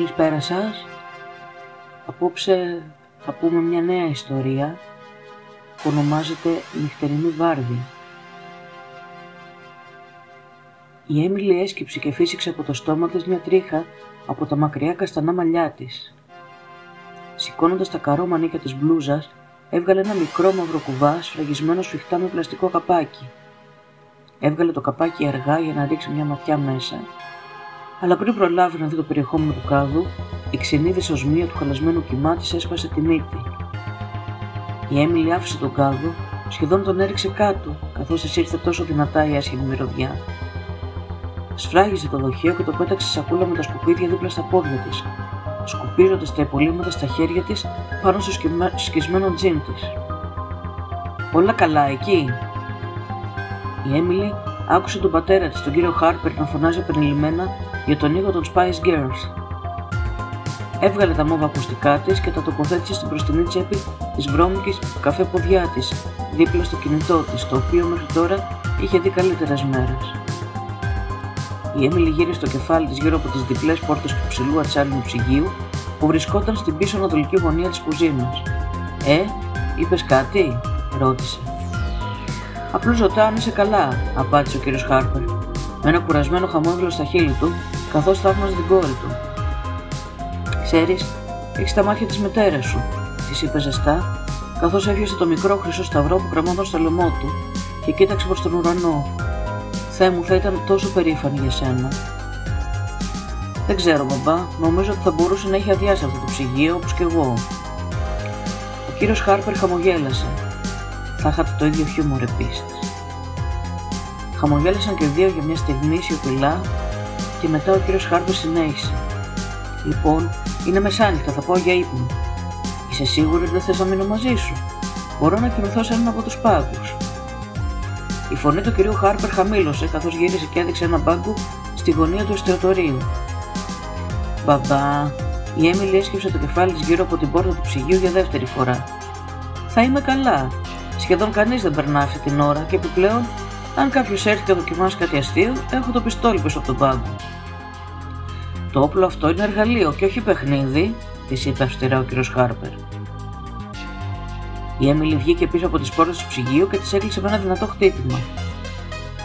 Καλησπέρα σας. Απόψε θα πούμε μια νέα ιστορία που ονομάζεται Νυχτερινή Βάρδη. Η Έμιλη έσκυψε και φύσηξε από το στόμα της μια τρίχα από τα μακριά καστανά μαλλιά της. Σηκώνοντας τα καρό μανίκια της μπλούζας, έβγαλε ένα μικρό μαύρο κουβά σφραγισμένο σφιχτά με πλαστικό καπάκι. Έβγαλε το καπάκι αργά για να ρίξει μια ματιά μέσα αλλά πριν προλάβει να δει το περιεχόμενο του κάδου, η ξενίδη οσμία του χαλασμένου κοιμά της έσπασε τη μύτη. Η Έμιλι άφησε τον κάδο, σχεδόν τον έριξε κάτω, καθώς της ήρθε τόσο δυνατά η άσχημη μυρωδιά. Σφράγιζε το δοχείο και το πέταξε σακούλα με τα σκουπίδια δίπλα στα πόδια της, σκουπίζοντας τα υπολείμματα στα χέρια της πάνω στο σκισμένο τζιν της. Όλα καλά εκεί; Η Έμιλι άκουσε τον πατέρα της, τον κύριο Χάρπερ, να φωνάζει επενηλημμένα για τον ήχο των Spice Girls. Έβγαλε τα μόβα ακουστικά της και τα τοποθέτησε στην μπροστινή τσέπη της βρώμικης καφέ ποδιά της, δίπλα στο κινητό της, το οποίο μέχρι τώρα είχε δει καλύτερες μέρες. Η Έμιλι γύρισε το κεφάλι της γύρω από τις διπλές πόρτες του ψηλού ατσάλινου ψυγείου που βρισκόταν στην πίσω ανατολική γωνία της κουζίνας. Ε, είπες κάτι, ρώτησε. Απλώς ρωτάω αν είσαι καλά, απάντησε ο κύριος Χάρπερ, με ένα κουρασμένο χαμόγελο στα χείλη του, καθώς θαύμαζε την κόρη του. Ξέρεις, έχεις τα μάτια της μητέρα σου, της είπε ζεστά, καθώς έφυγε το μικρό χρυσό σταυρό που κρεμόταν στο λαιμό του και κοίταξε προς τον ουρανό. Θεέ μου, θα ήταν τόσο περήφανη για σένα. Δεν ξέρω, μπαμπά, νομίζω ότι θα μπορούσε να έχει αδειάσει αυτό το ψυγείο όπως και εγώ. Ο κύριος Χάρπερ χαμογέλασε. Θα είχατε το ίδιο χιούμορ επίσης. Χαμογέλασαν και δύο για μια στιγμή σιωπηλά και μετά ο κύριος Χάρπερ συνέχισε. Λοιπόν, είναι μεσάνυχτα, θα πάω για ύπνο. Είσαι σίγουρη ότι δεν θες να μείνω μαζί σου; Μπορώ να κοιμηθώ σε έναν από τους πάγκους. Η φωνή του κυρίου Χάρπερ χαμήλωσε καθώς γύρισε και έδειξε ένα πάγκο στη γωνία του εστιατορίου. Μπαμπά, η Έμιλι έσκυψε το κεφάλι της γύρω από την πόρτα του ψυγείου για δεύτερη φορά. Θα είμαι καλά. Σχεδόν κανείς δεν περνά αυτή την ώρα και επιπλέον αν κάποιος έρθει και δοκιμάσει κάτι αστείο, έχω το πιστόλι πίσω από τον πάγκο. Το όπλο αυτό είναι εργαλείο και όχι παιχνίδι, της είπε αυστηρά ο κ. Χάρπερ. Η Έμιλι βγήκε πίσω από τις πόρτες του ψυγείου και τη έκλεισε με ένα δυνατό χτύπημα.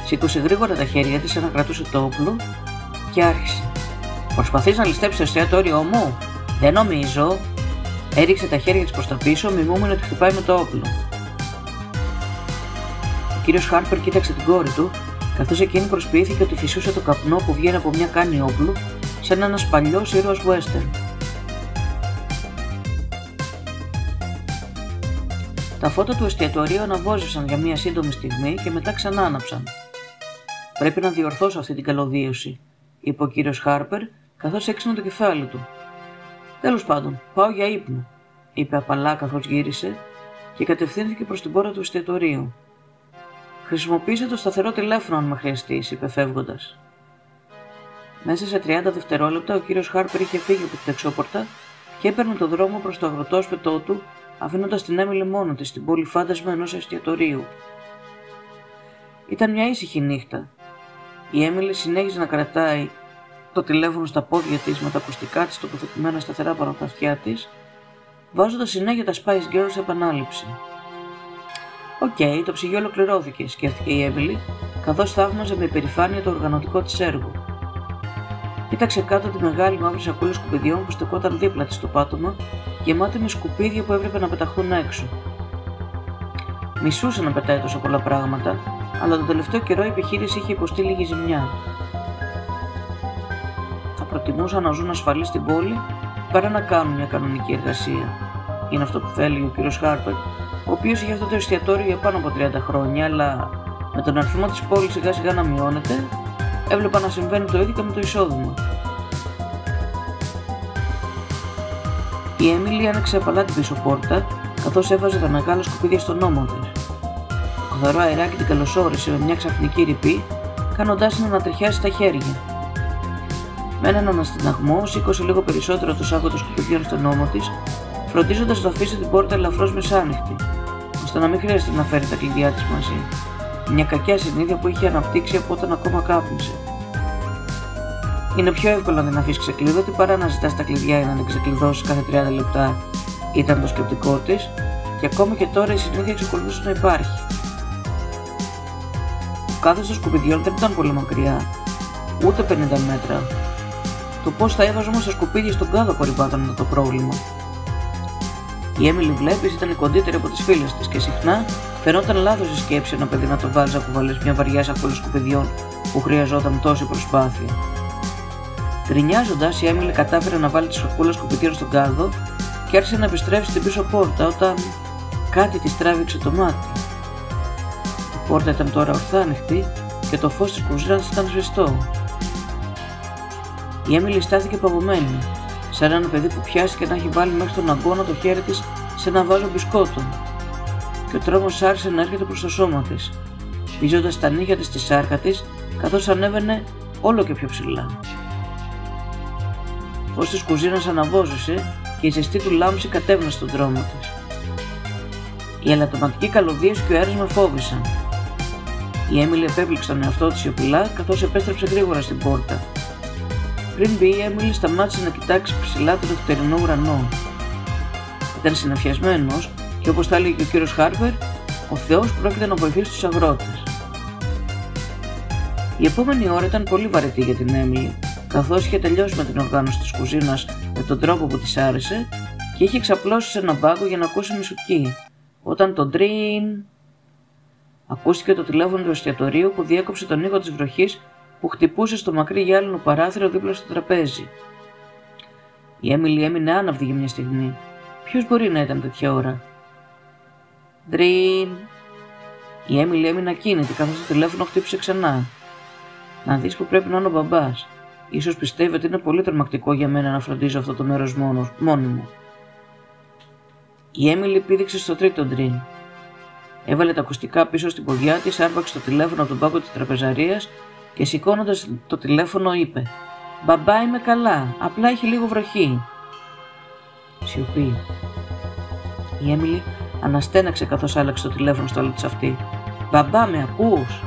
Σήκωσε γρήγορα τα χέρια της, να κρατούσε το όπλο και άρχισε. Προσπαθείς να ληστέψεις το εστιατόριό μου, Δεν νομίζω. Έριξε τα χέρια της προς τα πίσω, μιμούμενο ότι χτυπάει με το όπλο κύριος Χάρπερ κοίταξε την κόρη του, καθώς εκείνη προσποιήθηκε ότι φυσούσε το καπνό που βγαίνει από μια κάνη όπλου, σαν ένας παλιός ήρωας western. Τα φώτα του εστιατορίου αναβόζησαν για μια σύντομη στιγμή και μετά ξανά άναψαν. Πρέπει να διορθώσω αυτή την καλωδίωση, είπε ο κύριος Χάρπερ, καθώς έξινε το κεφάλι του. Τέλος πάντων, πάω για ύπνο, είπε απαλά καθώς γύρισε και κατευθύνθηκε προς την πόρτα του εστιατορίου. Χρησιμοποίησε το σταθερό τηλέφωνο αν με χρειαστείς, είπε φεύγοντας. Μέσα σε 30 δευτερόλεπτα ο κύριος Χάρπερ είχε φύγει από την εξώπορτα και έπαιρνε το δρόμο προς το αγροτόσπιτό του, αφήνοντας την Έμιλε μόνο της στην πόλη φάντασμα ενός εστιατορίου. Ήταν μια ήσυχη νύχτα. Η Έμιλι συνέχιζε να κρατάει το τηλέφωνο στα πόδια της με τα ακουστικά της τοποθετημένα σταθερά πάνω από τα αυτιά της, βάζοντας συνέχεια τα Spice Girls σε επανάληψη. Οκ, okay, το ψυγείο ολοκληρώθηκε, σκέφτηκε η Έμιλι, καθώς θαύμαζε με υπερηφάνεια το οργανωτικό της έργο. Κοίταξε κάτω τη μεγάλη μαύρη σακούλα σκουπιδιών που στεκόταν δίπλα της στο πάτωμα, γεμάτη με σκουπίδια που έπρεπε να πεταχθούν έξω. Μισούσε να πετάει τόσα πολλά πράγματα, αλλά τον τελευταίο καιρό η επιχείρηση είχε υποστεί λίγη ζημιά. Θα προτιμούσαν να ζουν ασφαλείς στην πόλη παρά να κάνουν μια κανονική εργασία. Είναι αυτό που θέλει ο κύριος Χάρπερ ο οποίος είχε αυτό το εστιατόριο για πάνω από 30 χρόνια, αλλά με τον αριθμό της πόλης σιγά σιγά να μειώνεται, έβλεπα να συμβαίνει το ίδιο και με το εισόδημα. Η Έμιλι άνοιξε απαλά την πίσω πόρτα, καθώς έβαζε τα μεγάλα σκουπίδια στον ώμο της. Το καθαρό αεράκι την καλωσόρισε με μια ξαφνική ρηπή, κάνοντάς την να τριχιάσει τα χέρια. Με έναν αναστηναγμό, σήκωσε λίγο περισσότερο το σάκο των σκουπιδιών στον ώμο της, φροντίζοντας να αφήσει την πόρτα ελαφρώς μεσάνυχτη, ώστε να μην χρειάζεται να φέρει τα κλειδιά της μαζί. Μια κακιά συνήθεια που είχε αναπτύξει από όταν ακόμα κάπνισε. Είναι πιο εύκολο να την αφήσεις ξεκλείδωτη παρά να ζητάς τα κλειδιά για να την ξεκλειδώσεις κάθε 30 λεπτά, ήταν το σκεπτικό της, και ακόμα και τώρα η συνήθεια εξακολουθούσε να υπάρχει. Ο κάδο των σκουπιδιών δεν ήταν πολύ μακριά, ούτε 50 μέτρα. Το πώς θα έβαζε όμως τα σκουπίδια στον κάδο κορυφάτων ήταν το πρόβλημα. Η Έμιλι βλέπει ήταν η κοντύτερη από τις φίλες της και συχνά φαινόταν λάθος η σκέψη ένα παιδί να το βάλει κουβαλέ μια βαριά σακούλα σκουπιδιών που χρειαζόταν τόση προσπάθεια. Γκρινιάζοντα, η Έμιλι κατάφερε να βάλει τη σακούλα σκουπιδιών στον κάδο και άρχισε να επιστρέψει στην πίσω πόρτα όταν κάτι της τράβηξε το μάτι. Η πόρτα ήταν τώρα ορθά ανοιχτή και το φως της κουζίνας ήταν σβηστό. Η Έμιλι στάθηκε παγωμένη, σαν ένα παιδί που πιάστηκε να έχει βάλει μέχρι τον αγκώνα το χέρι της σε ένα βάζο μπισκότων και ο τρόμος άρχισε να έρχεται προς το σώμα της, πίζοντας τα νύχια της στη σάρκα της καθώς ανέβαινε όλο και πιο ψηλά. Φως της κουζίνας αναβόζησε και η ζεστή του λάμψη κατέβαινε στον δρόμο της. Η ελαττωματική καλωδία και ο αέρας με φόβησαν. Η Έμιλι επέπληξε τον εαυτό της σιωπηλά καθώς επέστρεψε γρήγορα στην πόρτα. Πριν μπει η Έμιλι σταμάτησε να κοιτάξει ψηλά τον νυχτερινό ουρανό. Ήταν συναφιασμένος και όπως τα έλεγε και ο κύριος Χάρπερ, ο Θεός πρόκειται να βοηθήσει τους αγρότες. Η επόμενη ώρα ήταν πολύ βαρετή για την Έμιλι, καθώς είχε τελειώσει με την οργάνωση της κουζίνας με τον τρόπο που της άρεσε και είχε ξαπλώσει σε έναν πάγκο για να ακούσει μισουκή, όταν το ντρίν ακούστηκε το τηλέφωνο του εστιατορίου που διέκοψε τον ήχο της βροχής που χτυπούσε στο μακρύ γυάλινο παράθυρο δίπλα στο τραπέζι. Η Έμιλι έμεινε άναυδη για μια στιγμή. Ποιος μπορεί να ήταν τέτοια ώρα; Ντρίν. Η Έμιλι έμεινε ακίνητη καθώς το τηλέφωνο χτύπησε ξανά. Να δεις που πρέπει να είναι ο μπαμπάς. σω πιστεύει ότι είναι πολύ τρομακτικό για μένα να φροντίζω αυτό το μέρος μόνος, μόνη μου. Η Έμιλι πήδηξε στο τρίτο ντρίν. Έβαλε τα ακουστικά πίσω στην ποδιά της, άρπαξε το τηλέφωνο από τον πάγκο της τραπεζαρίας και σηκώνοντας το τηλέφωνο είπε «Μπαμπά είμαι καλά, απλά έχει λίγο βροχή». Σιωπή. Η Έμιλι αναστέναξε καθώς άλλαξε το τηλέφωνο στο άλλο της αυτή. «Μπαμπά με ακούς»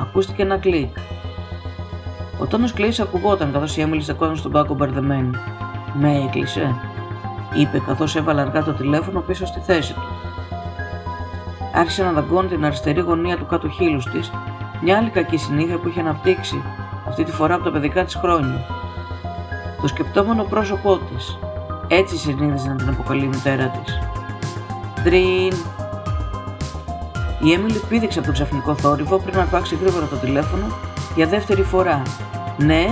Ακούστηκε ένα κλικ. Ο τόνος κλείσει ακουγόταν καθώς η Έμιλι στεκόταν στον πάγκο μπαρδεμένη. «Με έκλεισε» είπε καθώς έβαλε αργά το τηλέφωνο πίσω στη θέση του. Άρχισε να δαγκώνει την αριστερή γωνία του κάτω χείλους της μια άλλη κακή συνήθεια που είχε αναπτύξει, αυτή τη φορά από τα παιδικά της χρόνια. Το σκεπτόμενο πρόσωπό της. Έτσι συνήθιζε να την αποκαλεί η μητέρα της. Ντρίν. Η Έμιλι πήδηξε από τον ξαφνικό θόρυβο πριν να αρπάξει γρήγορα το τηλέφωνο για δεύτερη φορά. Ναι,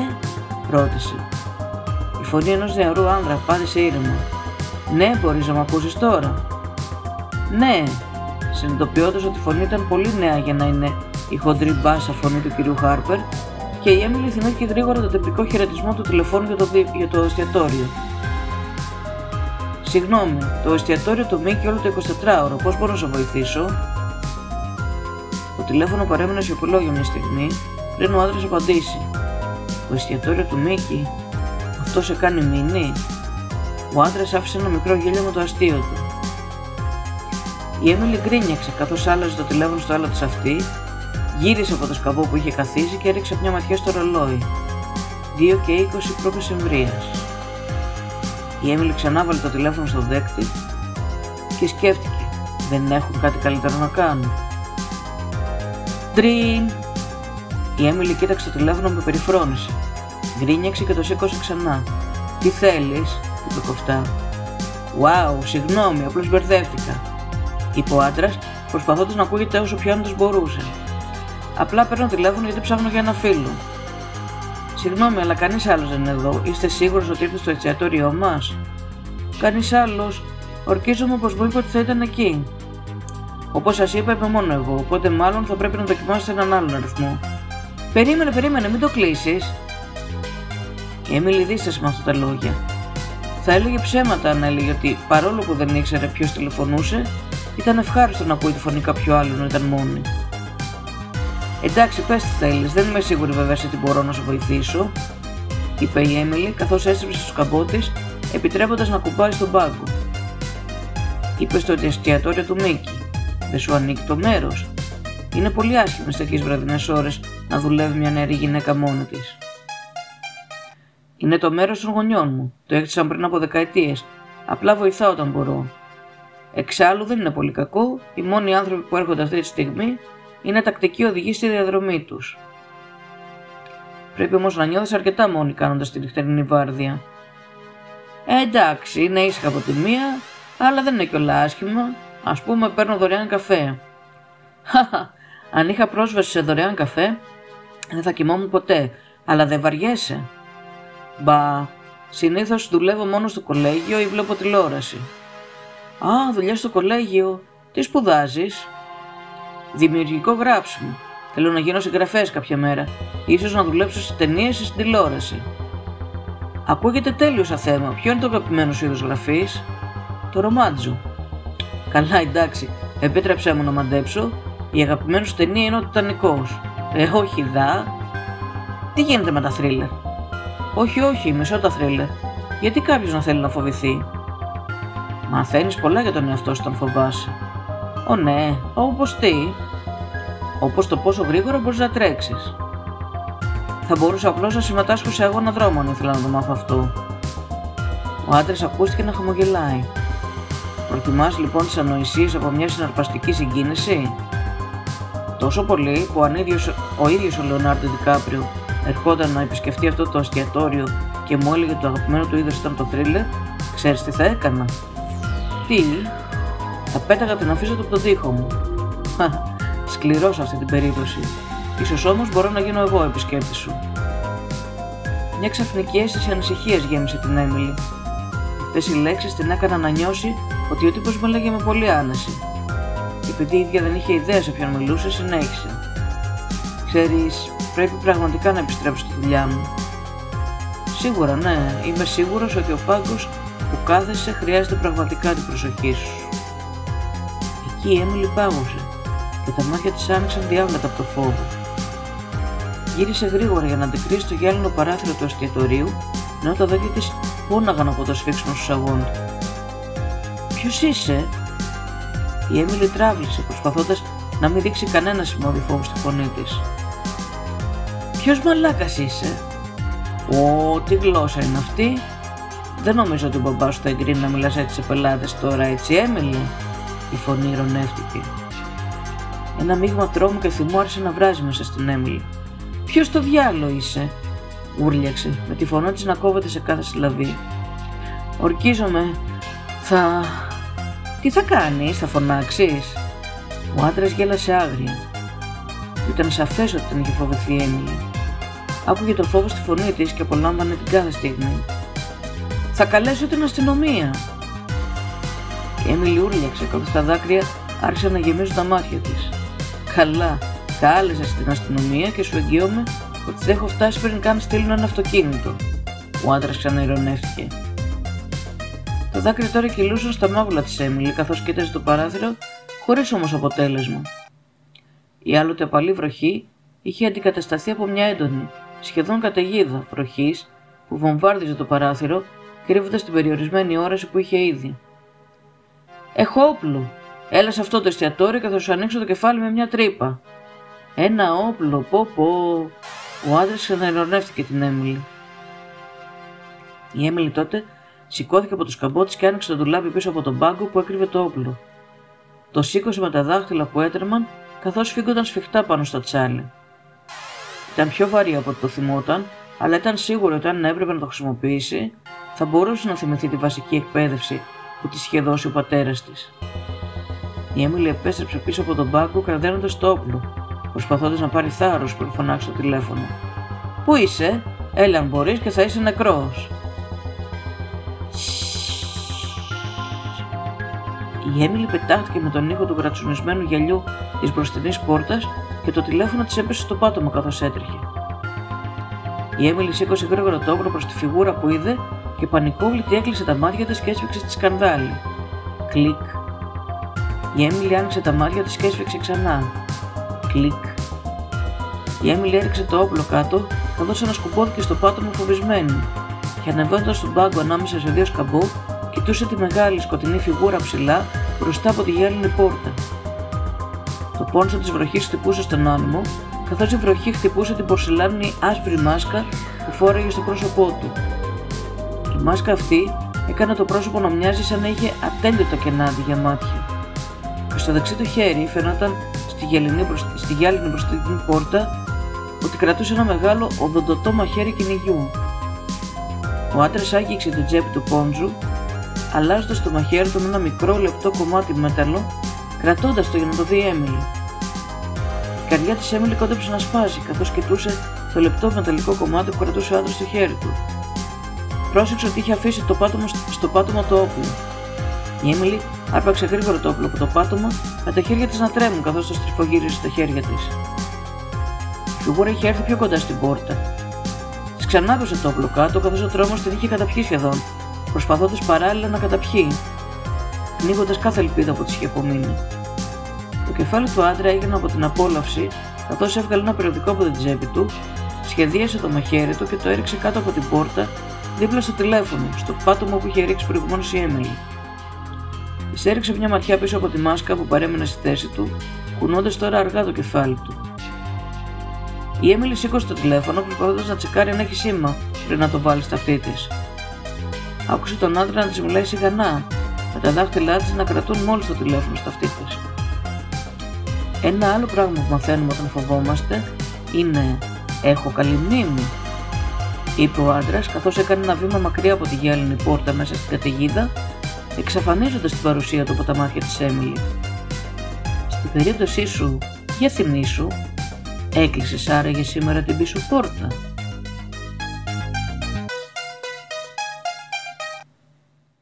ρώτησε. Η φωνή ενός νεαρού άνδρα απάντησε ήρεμα. Ναι, μπορείς να με ακούσεις τώρα. Ναι, συνειδητοποιώντας ότι η φωνή ήταν πολύ νέα για να είναι η χοντρή μπάσα φωνή του κυρίου Χάρπερ και η Έμιλι θυμήθηκε γρήγορα τον τυπικό χαιρετισμό του τηλεφώνου για το, για το εστιατόριο. Συγγνώμη, το εστιατόριο του Μίκη όλο το 24ωρο, πώς μπορώ να σε βοηθήσω; Το τηλέφωνο παρέμεινε σιωπηλό για μια στιγμή πριν ο άντρας απαντήσει. Το εστιατόριο του Μίκη, αυτό σε κάνει μηνύ; Ο άντρας άφησε ένα μικρό γέλιο με το αστείο του. Η Έμιλι γκρίνιαξε καθώς άλλαζε το τηλέφωνο στο άλλο της αυτή Γύρισε από το σκαβό που είχε καθίσει και έριξε μια ματιά στο ρολόι. 2 και 20 π.Μ. Η Έμιλι ξανά βάλε το τηλέφωνο στο δέκτη και σκέφτηκε. Δεν έχουν κάτι καλύτερο να κάνουν. Τρίν! Η Έμιλι κοίταξε το τηλέφωνο με περιφρόνηση. Γκρίνιαξε και το σήκωσε ξανά. Τι θέλεις, είπε κοφτά. Wow, συγγνώμη, απλώς μπερδεύτηκα, είπε ο άντρας, προσπαθώντας να ακούγεται όσο πιο άνετο μπορούσε. Απλά παίρνω τηλέφωνο γιατί ψάχνω για ένα φίλο. Συγγνώμη, αλλά κανείς άλλος δεν είναι εδώ. Είστε σίγουρος ότι ήρθε στο εστιατόριό μας; Κανείς άλλος. Ορκίζομαι πω μου είπε ότι θα ήταν εκεί. Όπως σας είπα, είμαι μόνο εγώ, οπότε μάλλον θα πρέπει να δοκιμάσετε έναν άλλον αριθμό. Περίμενε, περίμενε, μην το κλείσεις. Η Έμιλι δίστασε με αυτά τα λόγια. Θα έλεγε ψέματα αν έλεγε ότι παρόλο που δεν ήξερε ποιος τηλεφωνούσε, ήταν ευχάριστο να ακούει τη φωνή κάποιου άλλου να ήταν μόνη. Εντάξει, πες τι θέλεις, δεν είμαι σίγουρη βέβαια ότι μπορώ να σου βοηθήσω, είπε η Έμιλι καθώς έστρεψε στο σκαμπό τη, επιτρέποντας να κουμπάει στον πάγκο. Είπες στο εστιατόριο του Μίκη. Δεν σου ανήκει το μέρος. Είναι πολύ άσχημο τέτοιες βραδινές ώρες να δουλεύει μια νεαρή γυναίκα μόνη της. Είναι το μέρος των γονιών μου. Το έκτισαν πριν από δεκαετίες. Απλά βοηθάω όταν μπορώ. Εξάλλου δεν είναι πολύ κακό. Οι μόνοι άνθρωποι που έρχονται αυτή τη στιγμή είναι τακτικοί οδηγοί στη διαδρομή τους. Πρέπει όμως να νιώθεις αρκετά μόνη κάνοντας τη νυχτερινή βάρδια. Ε, εντάξει, είναι ήσυχα από τη μία, αλλά δεν είναι κιόλας άσχημα. Α πούμε, παίρνω δωρεάν καφέ. Χαχα, αν είχα πρόσβαση σε δωρεάν καφέ, δεν θα κοιμόμουν ποτέ, αλλά δεν βαριέσαι. Μπα, συνήθως δουλεύω μόνο στο κολέγιο ή βλέπω τηλεόραση. Α, δουλειά στο κολέγιο. Τι σπουδάζεις; Δημιουργικό γράψιμο. Θέλω να γίνω συγγραφέας κάποια μέρα. Ίσως να δουλέψω σε ταινίες ή στην τηλεόραση. Ακούγεται τέλειος σαν θέμα. Ποιο είναι το αγαπημένο σου είδος γραφής, Το ρομάντζο. Καλά, εντάξει, επέτρεψέ μου να μαντέψω. Η αγαπημένη σου ταινία είναι ο Τιτανικός. Ε, όχι, δα. Τι γίνεται με τα θρίλερ; Όχι, όχι, μισό τα θρίλερ. Γιατί κάποιος να θέλει να φοβηθεί; Μαθαίνεις πολλά για τον εαυτό σου όταν φοβάσαι. Ω ναι, όπως τι. Όπως το πόσο γρήγορα μπορείς να τρέξεις. Θα μπορούσα απλώς να συμμετάσχω σε αγώνα δρόμο αν ήθελα να το μάθω αυτό. Ο άντρας ακούστηκε να χαμογελάει. Προτιμάς λοιπόν τις ανοησίες από μια συναρπαστική συγκίνηση; Τόσο πολύ που αν ίδιος, ο ίδιος ο Λεωνάρντο Δικάπριο ερχόταν να επισκεφτεί αυτό το αστιατόριο και μου έλεγε το αγαπημένο του είδος ήταν το θρίλερ, ξέρεις τι θα έκανα; Τι, θα πέταγα την αφήσα του από τον τοίχο μου. Σκληρό σε αυτή την περίπτωση. Ίσως όμως μπορώ να γίνω εγώ επισκέπτη σου. Μια ξαφνική αίσθηση ανησυχίας γέμισε την Έμιλι. Αυτέ οι λέξεις την έκαναν να νιώσει ότι ο τύπος με λέγε με πολύ άνεση. Και επειδή η ίδια δεν είχε ιδέα σε ποιον μιλούσε, συνέχισε. Ξέρεις, πρέπει πραγματικά να επιστρέψω στη δουλειά μου. Σίγουρα, ναι, είμαι σίγουρος ότι ο πάγκος που κάθεσαι χρειάζεται πραγματικά την προσοχή σου. Εκεί η Έμιλι πάγωσε και τα μάτια της άνοιξαν διάβλατα από το φόβο. Γύρισε γρήγορα για να αντικρίσει το γυάλινο παράθυρο του εστιατορίου, ενώ τα δόντια της πόναγαν από το σφίξιμο στους αγών του. Ποιος είσαι, η Έμιλι τράβλησε προσπαθώντας να μην δείξει κανένα σημάδι φόβου στη φωνή της. Ποιος μαλάκας είσαι, Ω, τι γλώσσα είναι αυτή; Δεν νομίζω ότι ο μπαμπάς σου θα εγκρίνει να μιλάς έτσι σε πελάτες τώρα, έτσι, Έμιλι. Η φωνή ηρωνεύτηκε. Ένα μείγμα τρόμου και θυμού άρχισε να βράζει μέσα στην Έμιλι. Ποιος το διάλογο είσαι, ούρλιαξε, με τη φωνή της να κόβεται σε κάθε συλλαβή. Ορκίζομαι. Θα. Τι θα κάνεις, θα φωνάξεις; Ο άντρας γέλασε άγρια. Ήταν σαφές ότι την είχε φοβηθεί η Έμιλι. Άκουγε το φόβο στη φωνή της και απολάμβανε την κάθε στιγμή. Θα καλέσω την αστυνομία. Η Έμιλι ούρλιαξε καθώ τα δάκρυα άρχισαν να γεμίζουν τα μάτια της. Καλά, κάλεσε στην αστυνομία και σου εγγυώμαι ότι δεν έχω φτάσει πριν καν στείλουν ένα αυτοκίνητο. Ο άντρας ξαναειρωνεύτηκε. Τα δάκρυα τώρα κυλούσαν στα μάγουλα της Έμιλι καθώς κοίταζε το παράθυρο, χωρίς όμως αποτέλεσμα. Η άλλοτε απαλή βροχή είχε αντικατασταθεί από μια έντονη, σχεδόν καταιγίδα βροχής που βομβάρδιζε το παράθυρο, κρύβοντας την περιορισμένη όραση που είχε ήδη. Έχω όπλο! Έλα σε αυτό το εστιατόριο και θα σου ανοίξω το κεφάλι με μια τρύπα. Ένα όπλο, πω πω. Ο άντρας ξαναειρωνεύτηκε την Έμιλι. Η Έμιλι τότε σηκώθηκε από το σκαμπό τη και άνοιξε το ντουλάπι πίσω από τον πάγκο που έκρυβε το όπλο. Το σήκωσε με τα δάχτυλα που έτρεμαν καθώς φύγονταν σφιχτά πάνω στα τσάλι. Ήταν πιο βαρύ από ό,τι το θυμόταν, αλλά ήταν σίγουρο ότι αν έπρεπε να το χρησιμοποιήσει, θα μπορούσε να θυμηθεί τη βασική εκπαίδευση που τη είχε δώσει ο πατέρας της. Η Έμιλι επέστρεψε πίσω από τον πάγκο κρατώντα το όπλο, προσπαθώντας να πάρει θάρρος πριν φωνάξει το τηλέφωνο. Πού είσαι, έλα αν μπορείς και θα είσαι νεκρός. Η Έμιλι πετάχτηκε με τον ήχο του γρατσουνισμένου γυαλιού της μπροστινής πόρτας και το τηλέφωνό της έπεσε στο πάτωμα καθώς έτρεχε. Η Έμιλι σήκωσε γρήγορα το όπλο προς τη φιγούρα που είδε και πανικόβλητη έκλεισε τα μάτια της και έσφιξε τη σκανδάλη. Κλικ. Η Έμιλι άνοιξε τα μάτια της και έσφιξε ξανά. Κλικ. Η Έμιλι έριξε το όπλο κάτω, καθώς ανασηκώθηκε στο πάτωμα φοβισμένη, και ανεβαίνοντας στον πάγκο ανάμεσα σε δύο σκαμπό, κοιτούσε τη μεγάλη σκοτεινή φιγούρα ψηλά μπροστά από τη γυάλινη πόρτα. Το πόνσο της βροχής χτυπούσε στον άνεμο καθώς η βροχή χτυπούσε την πορσελάνη άσπρη μάσκα που φόρεγε στο πρόσωπό του. Η μάσκα αυτή έκανε το πρόσωπο να μοιάζει σαν να είχε ατέλειωτα κενάδι για μάτια. Και στο δεξί του χέρι φαινόταν στη, γυάλινη στη γυάλινη μπροστινή πόρτα ότι κρατούσε ένα μεγάλο οδοντοτό μαχαίρι κυνηγιού. Ο άντρας άγγιξε την τσέπη του πόντζου, αλλάζοντας το μαχαίρι του με ένα μικρό λεπτό κομμάτι μέταλλο, κρατώντας το για να το δει η Έμιλι. Η καρδιά της Έμιλι κόντεψε να σπάσει καθώς κοιτούσε το λεπτό μεταλλικό κομμάτι που κρατούσε ο άντρας στο χέρι του. Πρόσεξε ότι είχε αφήσει το πάτωμα στο πάτωμα το όπλο. Η Έμιλι άρπαξε γρήγορα το όπλο από το πάτωμα με τα χέρια της να τρέμουν καθώς το στριφογύρισε στα χέρια της. Η φιγούρα είχε έρθει πιο κοντά στην πόρτα. Της ξανάπεσε το όπλο κάτω καθώς ο τρόμος την είχε καταπιεί σχεδόν, προσπαθώντας παράλληλα να καταπιεί, πνίγοντας κάθε ελπίδα που της είχε απομείνει. Το κεφάλι του άντρα έγινε από την απόλαυση καθώς έβγαλε ένα περιοδικό από την τσέπη του, σχεδίασε το μαχαίρι του και το έριξε κάτω από την πόρτα δίπλα στο τηλέφωνο, στο πάτωμα που είχε ρίξει προηγουμένως η Έμιλι. Τη έριξε μια ματιά πίσω από τη μάσκα που παρέμεινε στη θέση του, κουνώντας τώρα αργά το κεφάλι του. Η Έμιλι σήκωσε το τηλέφωνο προσπαθώντας να τσεκάρει αν έχει σήμα πριν να το βάλει στα αυτή της. Άκουσε τον άντρα να της μιλάει σιγανά, με τα δάχτυλά της να κρατούν μόλις το τηλέφωνο στα αυτή της. Ένα άλλο πράγμα που μαθαίνουμε όταν φοβόμαστε είναι «Έχω καλή μνήμη», είπε ο άντρας καθώς έκανε ένα βήμα μακριά από τη γυάλινη πόρτα μέσα στην καταιγίδα, εξαφανίζοντας την παρουσία του από τα μάτια της Έμιλι. Στην περίπτωσή σου, για θυμίσου, έκλεισες άραγε σήμερα την πίσω πόρτα.